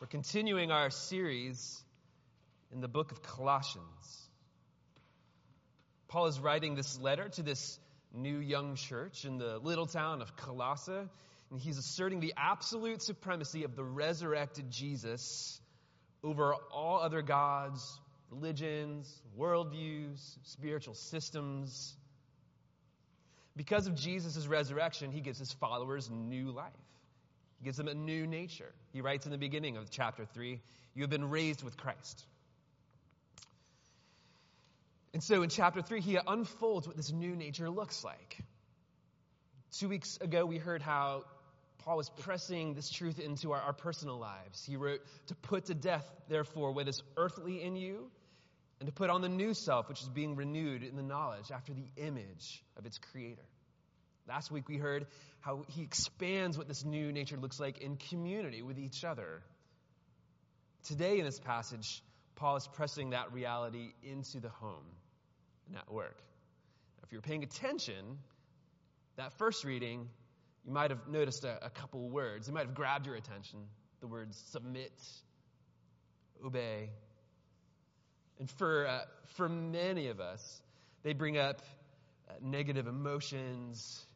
We're continuing our series in the book of Colossians. Paul is writing this letter to this new young church in the little town of Colossae, and he's asserting the absolute supremacy of the resurrected Jesus over all other gods, religions, worldviews, spiritual systems. Because of Jesus' resurrection, he gives his followers new life. He gives them a new nature. He writes in the beginning of chapter 3 You have been raised with Christ. And so in chapter 3, he unfolds what this new nature looks like. Two weeks ago, we heard how Paul was pressing this truth into our, our personal lives. He wrote, To put to death, therefore, what is earthly in you, and to put on the new self, which is being renewed in the knowledge after the image of its creator. Last week we heard how he expands what this new nature looks like in community with each other. Today in this passage, Paul is pressing that reality into the home and at work. Now, if you're paying attention, that first reading, you might have noticed a, a couple words. It might have grabbed your attention. The words submit, obey. And for, uh, for many of us, they bring up uh, negative emotions,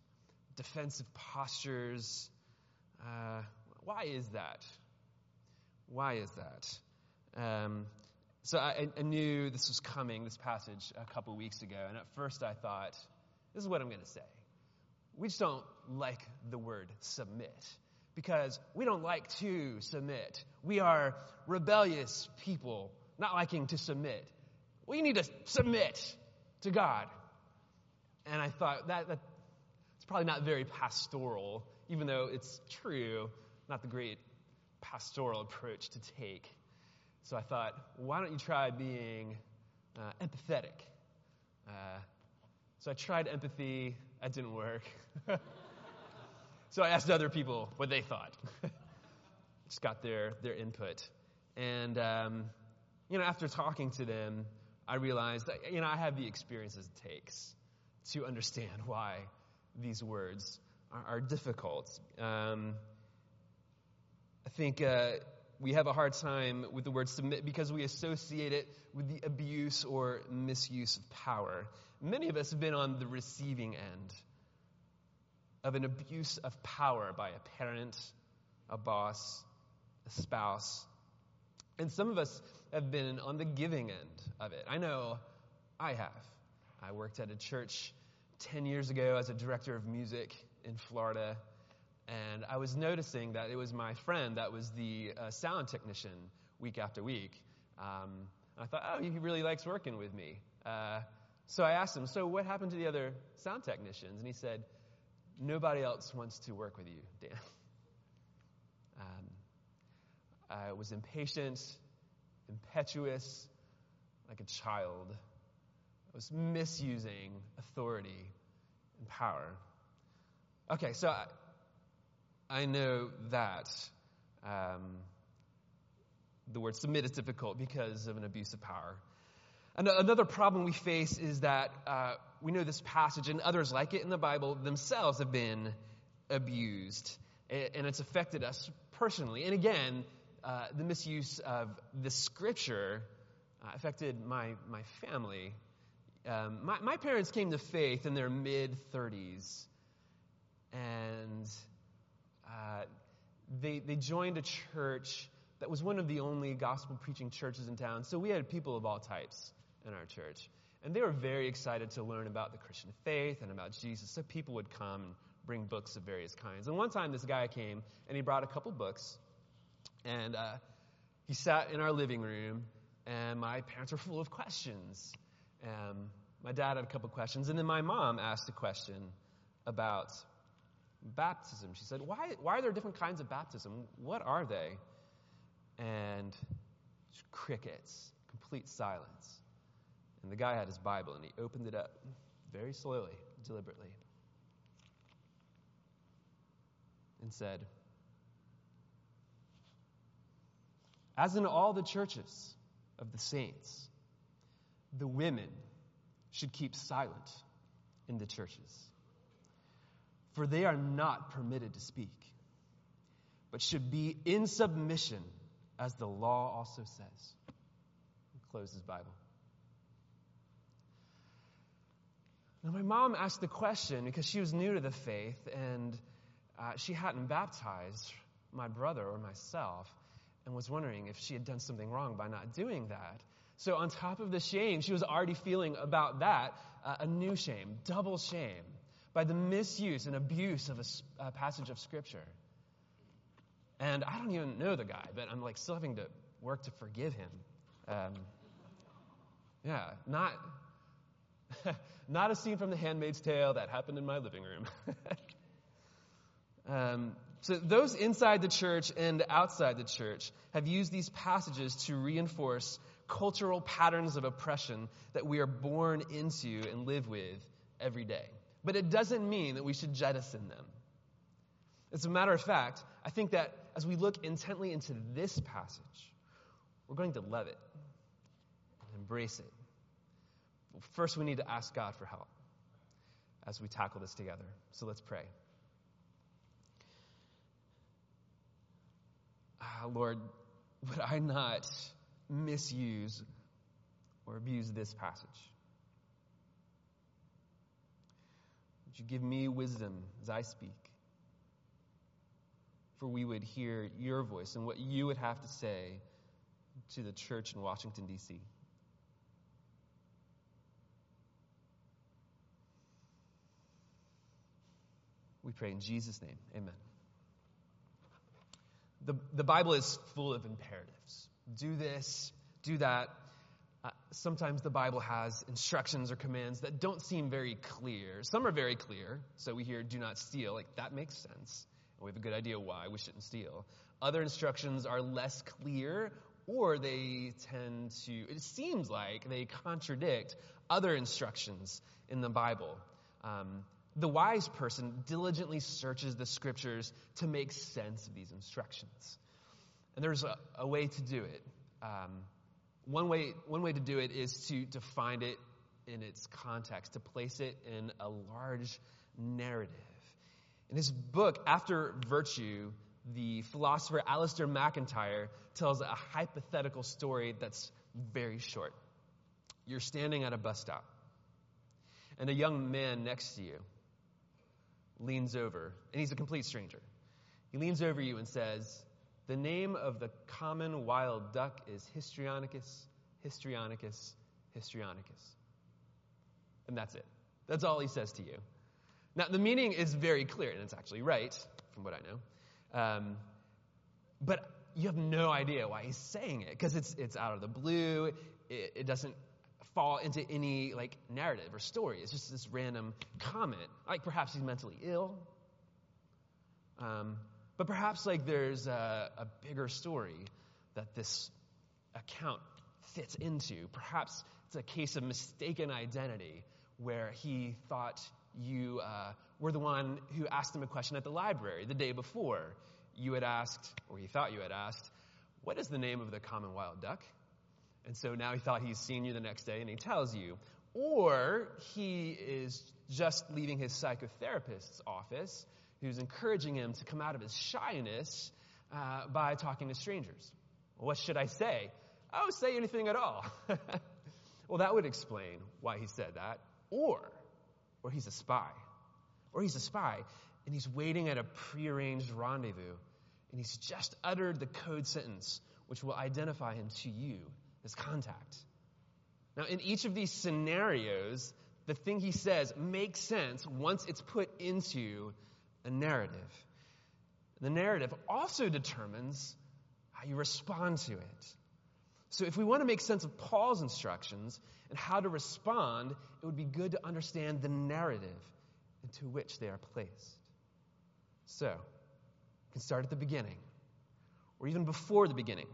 defensive postures. Uh, why is that? Why is that? Um, so I, I, knew this was coming, this passage, a couple weeks ago, and at first I thought, this is what I'm going to say. We just don't like the word submit because we don't like to submit. We are rebellious people, not liking to submit. We need to submit to God. And I thought that, that it's probably not very pastoral, even though it's true, not the great pastoral approach to take. So I thought, why don't you try being uh, empathetic? Uh, so I tried empathy, that didn't work. so I asked other people what they thought. Just got their, their input. And, um, you know, after talking to them, I realized you know, I have the experiences it takes to understand why these words are, are difficult. Um, I think uh, we have a hard time with the word submit because we associate it with the abuse or misuse of power. Many of us have been on the receiving end of an abuse of power by a parent, a boss, a spouse. And some of us have been on the giving end of it. I know I have. I worked at a church 10 years ago as a director of music in Florida, and I was noticing that it was my friend that was the uh, sound technician week after week. Um, I thought, oh, he really likes working with me. Uh, so I asked him, so what happened to the other sound technicians? And he said, nobody else wants to work with you, Dan. Um, I was impatient, impetuous, like a child. Was misusing authority and power. Okay, so I, I know that um, the word submit is difficult because of an abuse of power. And another problem we face is that uh, we know this passage and others like it in the Bible themselves have been abused, and it's affected us personally. And again, uh, the misuse of the scripture uh, affected my, my family um, my, my parents came to faith in their mid 30s, and uh, they, they joined a church that was one of the only gospel preaching churches in town. So we had people of all types in our church. And they were very excited to learn about the Christian faith and about Jesus. So people would come and bring books of various kinds. And one time this guy came and he brought a couple books. And uh, he sat in our living room, and my parents were full of questions. Um, my dad had a couple questions, and then my mom asked a question about baptism. She said, why, why are there different kinds of baptism? What are they? And crickets, complete silence. And the guy had his Bible, and he opened it up very slowly, deliberately, and said, As in all the churches of the saints, the women should keep silent in the churches, for they are not permitted to speak, but should be in submission as the law also says. Close his Bible. Now, my mom asked the question because she was new to the faith and uh, she hadn't baptized my brother or myself and was wondering if she had done something wrong by not doing that. So, on top of the shame, she was already feeling about that uh, a new shame, double shame, by the misuse and abuse of a, a passage of Scripture. And I don't even know the guy, but I'm like still having to work to forgive him. Um, yeah, not not a scene from The Handmaid's Tale that happened in my living room. um, so those inside the church and outside the church have used these passages to reinforce cultural patterns of oppression that we are born into and live with every day. But it doesn't mean that we should jettison them. As a matter of fact, I think that as we look intently into this passage, we're going to love it and embrace it. First, we need to ask God for help as we tackle this together. So let's pray. Ah, Lord, would I not misuse or abuse this passage? Would you give me wisdom as I speak? For we would hear your voice and what you would have to say to the church in Washington, D.C. We pray in Jesus' name. Amen. The, the Bible is full of imperatives. Do this, do that. Uh, sometimes the Bible has instructions or commands that don't seem very clear. Some are very clear. So we hear, do not steal. Like, that makes sense. We have a good idea why we shouldn't steal. Other instructions are less clear, or they tend to, it seems like they contradict other instructions in the Bible. Um, the wise person diligently searches the scriptures to make sense of these instructions. And there's a, a way to do it. Um, one, way, one way to do it is to, to find it in its context, to place it in a large narrative. In his book, After Virtue, the philosopher Alasdair MacIntyre tells a hypothetical story that's very short. You're standing at a bus stop, and a young man next to you leans over, and he's a complete stranger. He leans over you and says, The name of the common wild duck is Histrionicus, Histrionicus, Histrionicus. And that's it. That's all he says to you. Now, the meaning is very clear, and it's actually right, from what I know. Um, but you have no idea why he's saying it, because it's, it's out of the blue. It, it doesn't fall into any like narrative or story. It's just this random comment. Like perhaps he's mentally ill. Um, but perhaps like there's a, a bigger story that this account fits into. Perhaps it's a case of mistaken identity where he thought you uh, were the one who asked him a question at the library the day before. You had asked, or he thought you had asked, what is the name of the common wild duck? And so now he thought he's seen you the next day and he tells you. Or he is just leaving his psychotherapist's office who's encouraging him to come out of his shyness uh, by talking to strangers. What should I say? Oh, say anything at all. well, that would explain why he said that. Or, or he's a spy. Or he's a spy and he's waiting at a prearranged rendezvous and he's just uttered the code sentence which will identify him to you as contact. Now, in each of these scenarios, the thing he says makes sense once it's put into a narrative. The narrative also determines how you respond to it. So, if we want to make sense of Paul's instructions and how to respond, it would be good to understand the narrative into which they are placed. So, we can start at the beginning, or even before the beginning.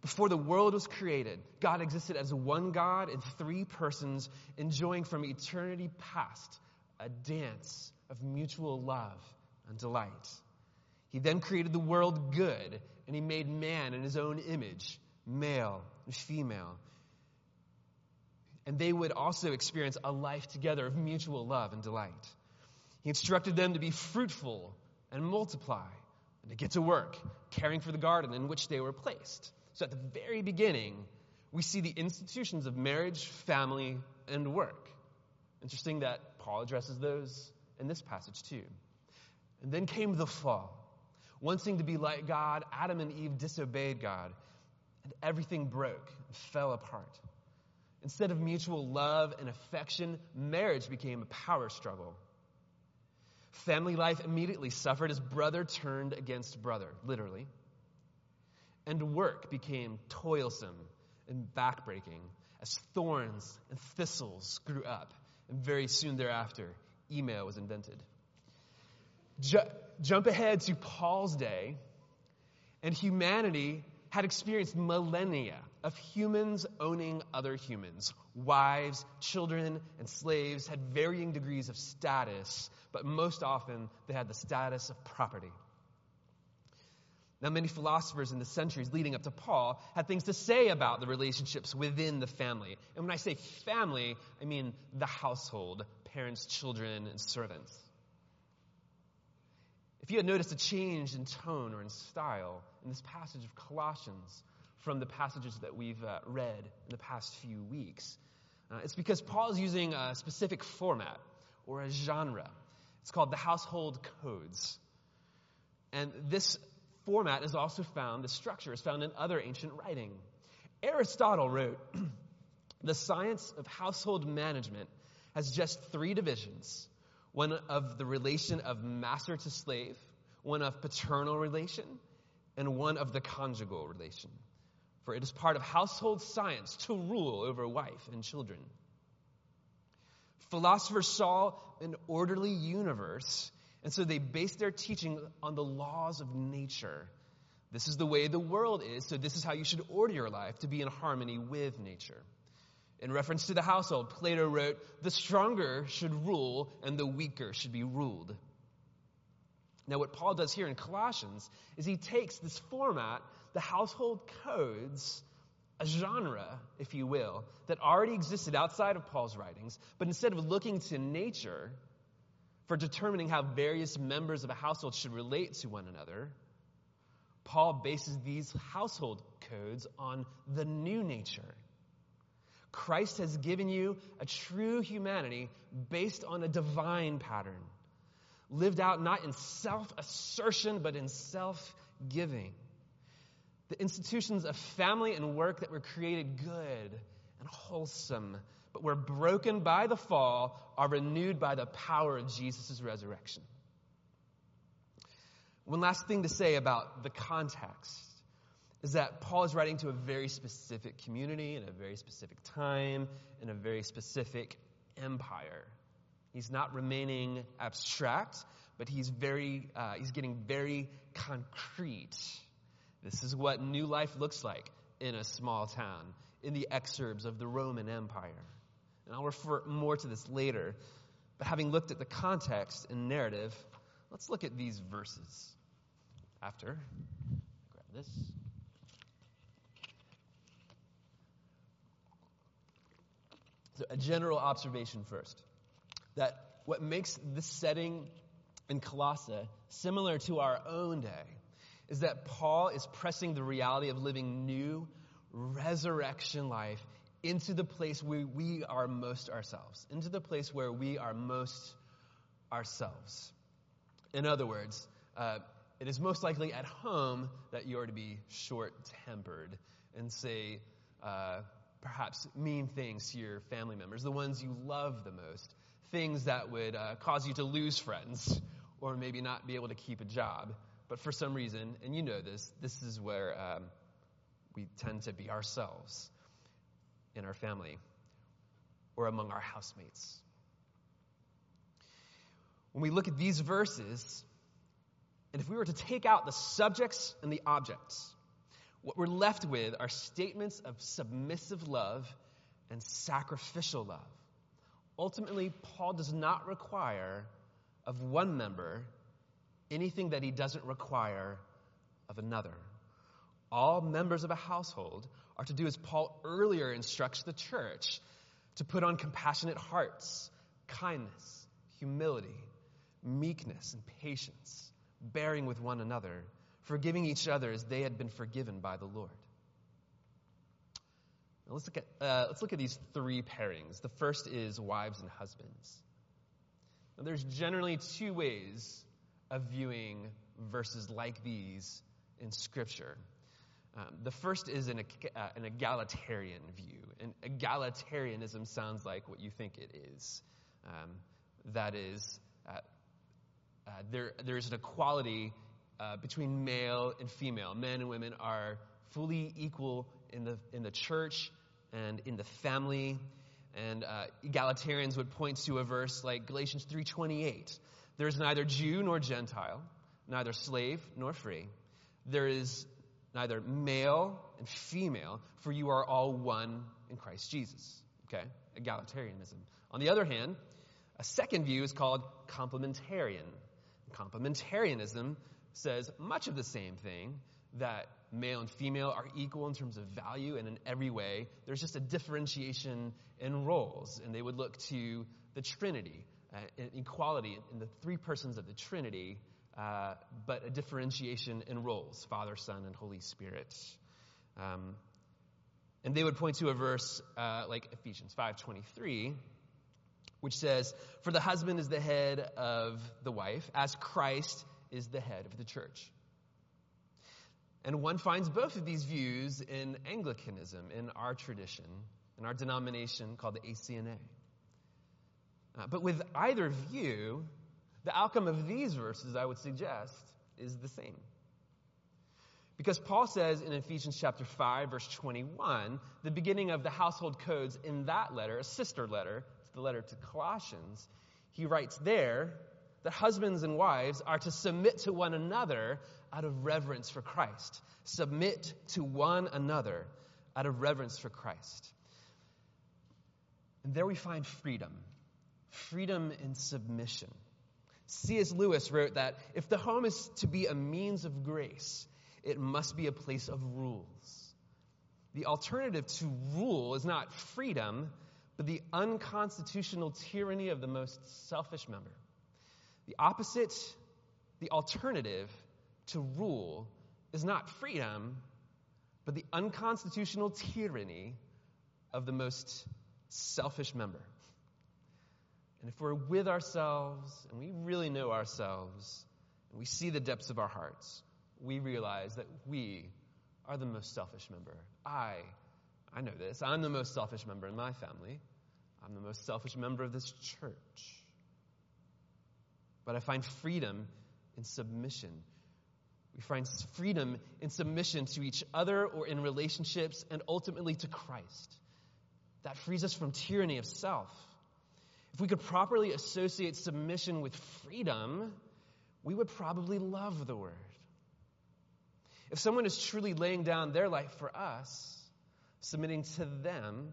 Before the world was created, God existed as one God in three persons, enjoying from eternity past a dance of mutual love and delight. He then created the world good, and he made man in his own image, male and female. And they would also experience a life together of mutual love and delight. He instructed them to be fruitful and multiply, and to get to work, caring for the garden in which they were placed. So at the very beginning, we see the institutions of marriage, family, and work. Interesting that Paul addresses those in this passage too. And then came the fall. Wanting to be like God, Adam and Eve disobeyed God, and everything broke and fell apart. Instead of mutual love and affection, marriage became a power struggle. Family life immediately suffered as brother turned against brother, literally. And work became toilsome and backbreaking as thorns and thistles grew up. And very soon thereafter, email was invented. Ju- jump ahead to Paul's day, and humanity had experienced millennia of humans owning other humans. Wives, children, and slaves had varying degrees of status, but most often they had the status of property. Now, many philosophers in the centuries leading up to Paul had things to say about the relationships within the family. And when I say family, I mean the household parents, children, and servants. If you had noticed a change in tone or in style in this passage of Colossians from the passages that we've uh, read in the past few weeks, uh, it's because Paul is using a specific format or a genre. It's called the household codes. And this format is also found, the structure is found in other ancient writing. Aristotle wrote, The science of household management has just three divisions one of the relation of master to slave, one of paternal relation, and one of the conjugal relation. For it is part of household science to rule over wife and children. Philosophers saw an orderly universe and so they base their teaching on the laws of nature. This is the way the world is, so this is how you should order your life to be in harmony with nature. In reference to the household, Plato wrote, The stronger should rule and the weaker should be ruled. Now, what Paul does here in Colossians is he takes this format, the household codes, a genre, if you will, that already existed outside of Paul's writings, but instead of looking to nature, for determining how various members of a household should relate to one another, Paul bases these household codes on the new nature. Christ has given you a true humanity based on a divine pattern, lived out not in self assertion, but in self giving. The institutions of family and work that were created good and wholesome but were broken by the fall are renewed by the power of Jesus' resurrection. One last thing to say about the context is that Paul is writing to a very specific community in a very specific time in a very specific empire. He's not remaining abstract, but he's very uh, he's getting very concrete. This is what new life looks like in a small town in the exurbs of the Roman Empire. And I'll refer more to this later. But having looked at the context and narrative, let's look at these verses. After, grab this. So, a general observation first that what makes this setting in Colossae similar to our own day is that Paul is pressing the reality of living new resurrection life into the place where we are most ourselves, into the place where we are most ourselves. In other words, uh, it is most likely at home that you are to be short tempered and say uh, perhaps mean things to your family members, the ones you love the most, things that would uh, cause you to lose friends or maybe not be able to keep a job. But for some reason, and you know this, this is where um, we tend to be ourselves in our family or among our housemates. When we look at these verses, and if we were to take out the subjects and the objects, what we're left with are statements of submissive love and sacrificial love. Ultimately, Paul does not require of one member anything that he doesn't require of another. All members of a household are to do as Paul earlier instructs the church to put on compassionate hearts, kindness, humility, meekness, and patience, bearing with one another, forgiving each other as they had been forgiven by the Lord. Now let's look at uh, let's look at these three pairings. The first is wives and husbands. Now, there's generally two ways of viewing verses like these in Scripture. Um, the first is an, uh, an egalitarian view. And egalitarianism sounds like what you think it is. Um, that is, uh, uh, there, there's an equality uh, between male and female. Men and women are fully equal in the, in the church and in the family. And uh, egalitarians would point to a verse like Galatians 3.28. There is neither Jew nor Gentile, neither slave nor free. There is neither male and female, for you are all one in Christ Jesus. Okay? Egalitarianism. On the other hand, a second view is called complementarian. Complementarianism says much of the same thing that male and female are equal in terms of value and in every way. There's just a differentiation in roles, and they would look to the Trinity, uh, equality in the three persons of the Trinity, uh, but a differentiation in roles Father, Son, and Holy Spirit. Um, and they would point to a verse uh, like Ephesians 5:23, which says, "For the husband is the head of the wife, as Christ is the head of the church." And one finds both of these views in Anglicanism, in our tradition, in our denomination called the ACNA. Uh, but with either view, the outcome of these verses, I would suggest, is the same. Because Paul says in Ephesians chapter 5, verse 21, the beginning of the household codes in that letter, a sister letter, it's the letter to Colossians, he writes there that husbands and wives are to submit to one another out of reverence for Christ. Submit to one another out of reverence for Christ. And there we find freedom freedom in submission. C.S. Lewis wrote that if the home is to be a means of grace, it must be a place of rules. The alternative to rule is not freedom, but the unconstitutional tyranny of the most selfish member. The opposite, the alternative to rule is not freedom, but the unconstitutional tyranny of the most selfish member. And if we're with ourselves and we really know ourselves and we see the depths of our hearts, we realize that we are the most selfish member. I, I know this. I'm the most selfish member in my family. I'm the most selfish member of this church. But I find freedom in submission. We find freedom in submission to each other or in relationships and ultimately to Christ. That frees us from tyranny of self. If we could properly associate submission with freedom, we would probably love the word. If someone is truly laying down their life for us, submitting to them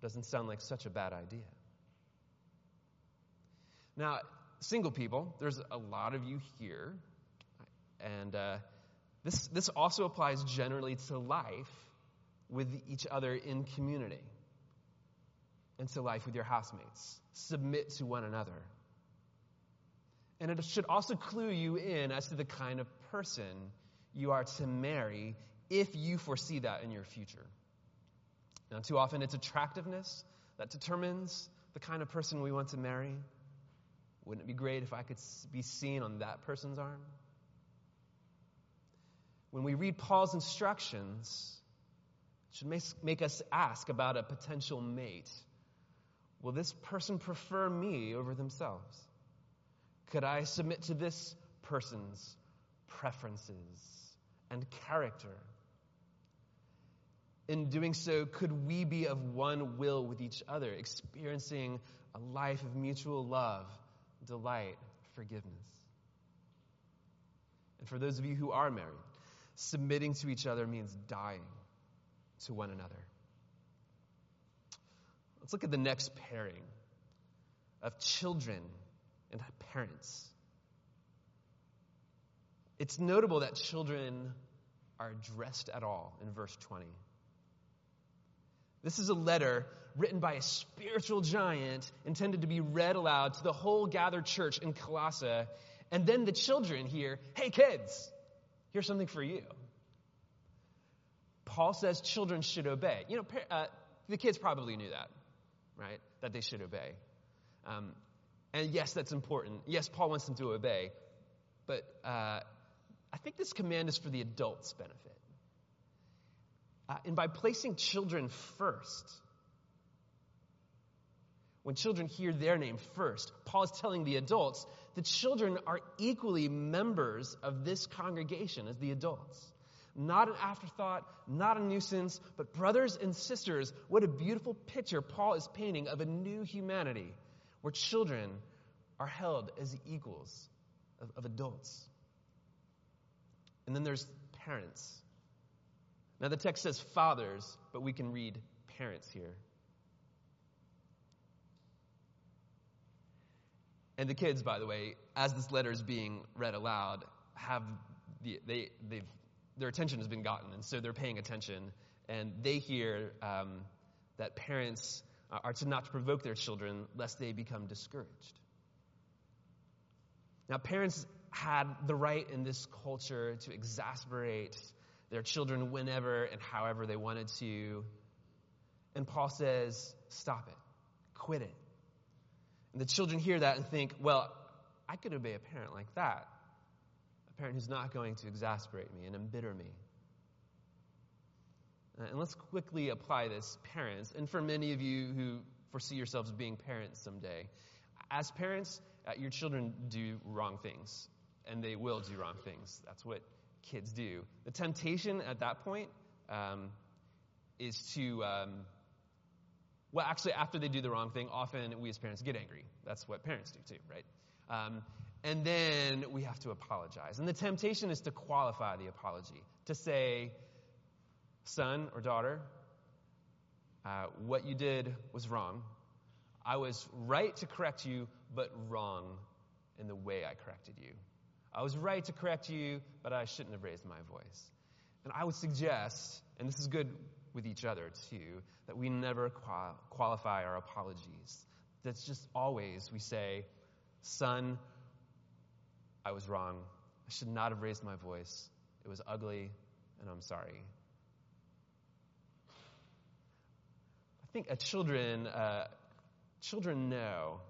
doesn't sound like such a bad idea. Now, single people, there's a lot of you here, and uh, this, this also applies generally to life with each other in community and to life with your housemates. Submit to one another. And it should also clue you in as to the kind of person you are to marry if you foresee that in your future. Now, too often it's attractiveness that determines the kind of person we want to marry. Wouldn't it be great if I could be seen on that person's arm? When we read Paul's instructions, it should make us ask about a potential mate. Will this person prefer me over themselves? Could I submit to this person's preferences and character? In doing so, could we be of one will with each other, experiencing a life of mutual love delight, forgiveness. And for those of you who are married, submitting to each other means dying to one another. Let's look at the next pairing of children and parents. It's notable that children are addressed at all in verse 20. This is a letter written by a spiritual giant intended to be read aloud to the whole gathered church in Colossae. And then the children hear, hey, kids, here's something for you. Paul says children should obey. You know, uh, the kids probably knew that, right? That they should obey. Um, and yes, that's important. Yes, Paul wants them to obey. But uh, I think this command is for the adults' benefit. Uh, and by placing children first, when children hear their name first, Paul is telling the adults the children are equally members of this congregation as the adults. Not an afterthought, not a nuisance, but brothers and sisters, what a beautiful picture Paul is painting of a new humanity where children are held as equals of, of adults. And then there's parents. Now, the text says fathers, but we can read parents here. And the kids, by the way, as this letter is being read aloud, have the, they, they've, their attention has been gotten, and so they're paying attention, and they hear um, that parents are to not provoke their children lest they become discouraged. Now, parents had the right in this culture to exasperate their children whenever and however they wanted to. And Paul says, stop it, quit it. And the children hear that and think, well, I could obey a parent like that. A parent who's not going to exasperate me and embitter me. Uh, and let's quickly apply this, parents. And for many of you who foresee yourselves being parents someday, as parents, uh, your children do wrong things, and they will do wrong things. That's what kids do. The temptation at that point um, is to um, well, actually, after they do the wrong thing, often we as parents get angry. That's what parents do too, right? Um, and then we have to apologize. And the temptation is to qualify the apology, to say, son or daughter, uh, what you did was wrong. I was right to correct you, but wrong in the way I corrected you. I was right to correct you, but I shouldn't have raised my voice. And I would suggest, and this is good with each other too, that we never qual- qualify our apologies. That's just always we say, Son, I was wrong. I should not have raised my voice. It was ugly, and I'm sorry. I think a children, uh, children know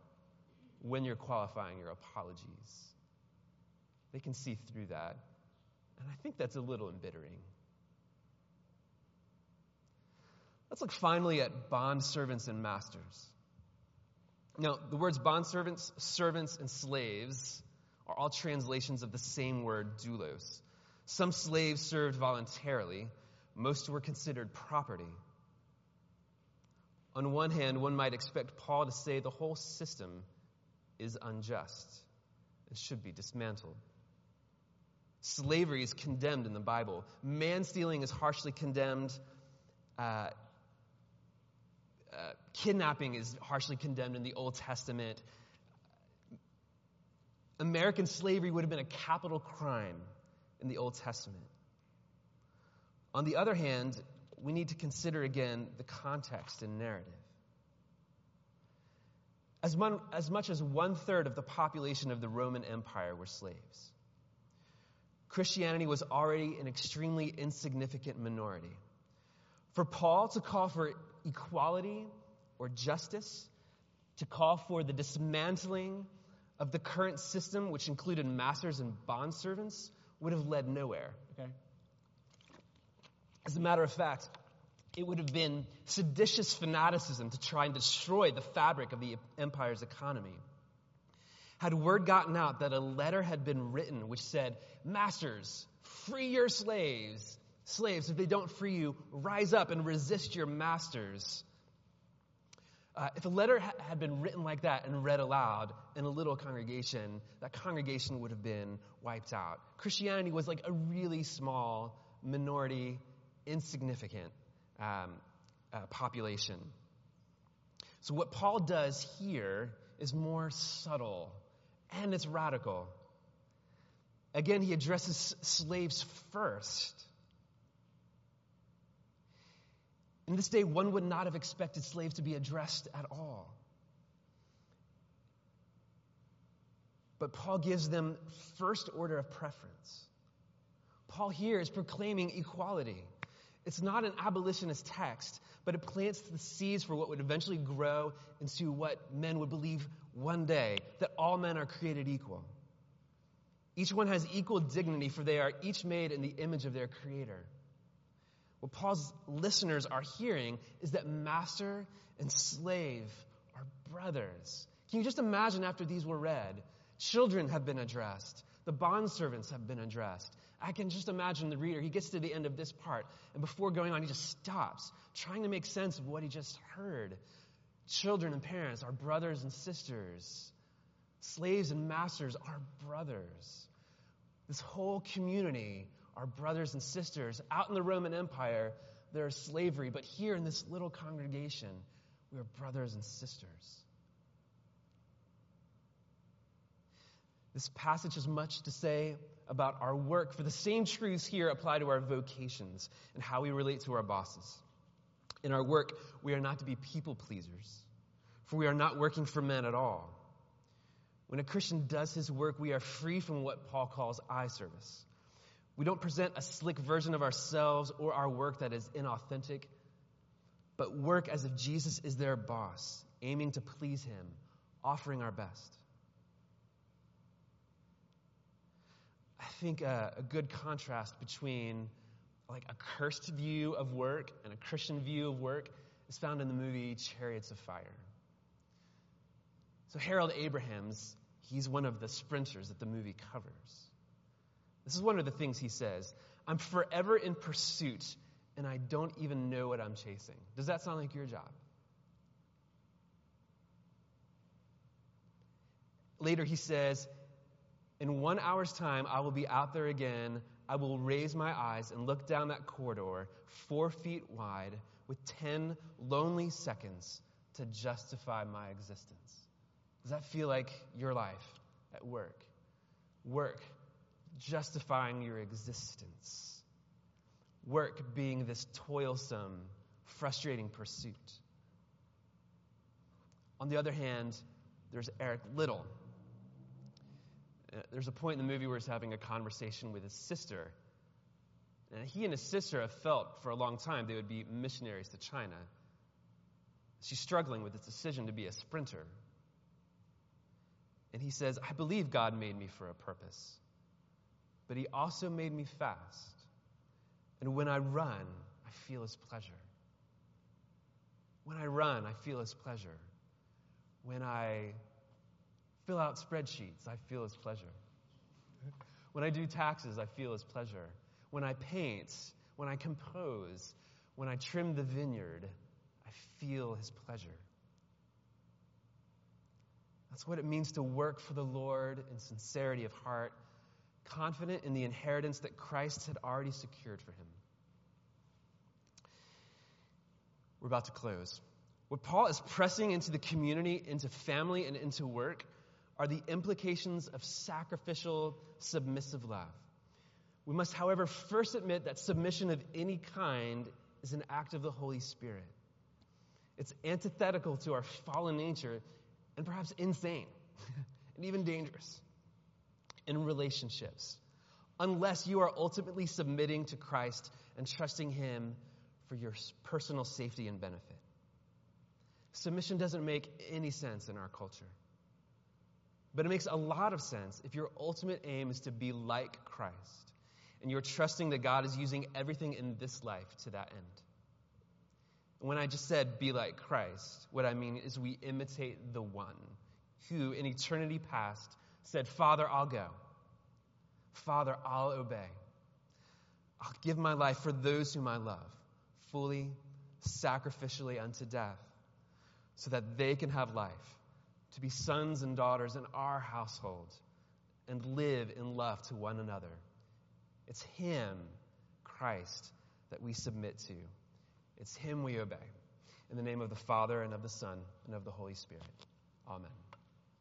when you're qualifying your apologies. They can see through that. And I think that's a little embittering. Let's look finally at bond servants and masters. Now, the words bond servants, servants, and slaves are all translations of the same word, doulos. Some slaves served voluntarily, most were considered property. On one hand, one might expect Paul to say the whole system is unjust and should be dismantled. Slavery is condemned in the Bible. Man stealing is harshly condemned. Uh, uh, kidnapping is harshly condemned in the Old Testament. American slavery would have been a capital crime in the Old Testament. On the other hand, we need to consider again the context and narrative. As, as much as one third of the population of the Roman Empire were slaves, Christianity was already an extremely insignificant minority. For Paul to call for equality or justice, to call for the dismantling of the current system, which included masters and bondservants, would have led nowhere. Okay? As a matter of fact, it would have been seditious fanaticism to try and destroy the fabric of the empire's economy. Had word gotten out that a letter had been written which said, Masters, free your slaves, Slaves, if they don't free you, rise up and resist your masters. Uh, if a letter ha- had been written like that and read aloud in a little congregation, that congregation would have been wiped out. Christianity was like a really small, minority, insignificant um, uh, population. So, what Paul does here is more subtle and it's radical. Again, he addresses slaves first. In this day, one would not have expected slaves to be addressed at all. but Paul gives them first order of preference. Paul here is proclaiming equality. It's not an abolitionist text, but it plants the seeds for what would eventually grow into what men would believe one day that all men are created equal. Each one has equal dignity, for they are each made in the image of their Creator. What Paul's listeners are hearing is that master and slave are brothers. Can you just imagine after these were read? Children have been addressed, the bondservants have been addressed. I can just imagine the reader, he gets to the end of this part, and before going on, he just stops, trying to make sense of what he just heard. Children and parents are brothers and sisters. Slaves and masters are brothers. This whole community are brothers and sisters. Out in the Roman Empire, there is slavery, but here in this little congregation, we are brothers and sisters. This passage has much to say about our work, for the same truths here apply to our vocations and how we relate to our bosses. In our work, we are not to be people pleasers, for we are not working for men at all. When a Christian does his work, we are free from what Paul calls eye service. We don't present a slick version of ourselves or our work that is inauthentic, but work as if Jesus is their boss, aiming to please him, offering our best. I think a, a good contrast between like a cursed view of work and a Christian view of work is found in the movie Chariots of Fire. So Harold Abrahams, he's one of the sprinters that the movie covers. This is one of the things he says. I'm forever in pursuit and I don't even know what I'm chasing. Does that sound like your job? Later he says, in one hour's time, I will be out there again. I will raise my eyes and look down that corridor, four feet wide, with 10 lonely seconds to justify my existence. Does that feel like your life at work? Work, justifying your existence. Work being this toilsome, frustrating pursuit. On the other hand, there's Eric Liddell uh, there's a point in the movie where he's having a conversation with his sister. And he and his sister have felt for a long time they would be missionaries to China. She's struggling with this decision to be a sprinter. And he says, I believe God made me for a purpose, but he also made me fast. And when I run, I feel his pleasure. When I run, I feel his pleasure. When I fill out spreadsheets, I feel his pleasure. When I do taxes, I feel his pleasure. When I paint, when I compose, when I trim the vineyard, I feel his pleasure. That's what it means to work for the Lord in sincerity of heart, confident in the inheritance that Christ had already secured for him. We're about to close. What Paul is pressing into the community, into family, and into work are the implications of sacrificial, submissive love. We must, however, first admit that submission of any kind is an act of the Holy Spirit. It's antithetical to our fallen nature and perhaps insane and even dangerous in relationships, unless you are ultimately submitting to Christ and trusting Him for your personal safety and benefit. Submission doesn't make any sense in our culture. But it makes a lot of sense if your ultimate aim is to be like Christ and you're trusting that God is using everything in this life to that end. When I just said be like Christ, what I mean is we imitate the one who in eternity past said, Father, I'll go. Father, I'll obey. I'll give my life for those whom I love, fully, sacrificially unto death, so that they can have life to be sons and daughters in our household and live in love to one another. It's Him, Christ, that we submit to. It's Him we obey. In the name of the Father, and of the Son, and of the Holy Spirit. Amen.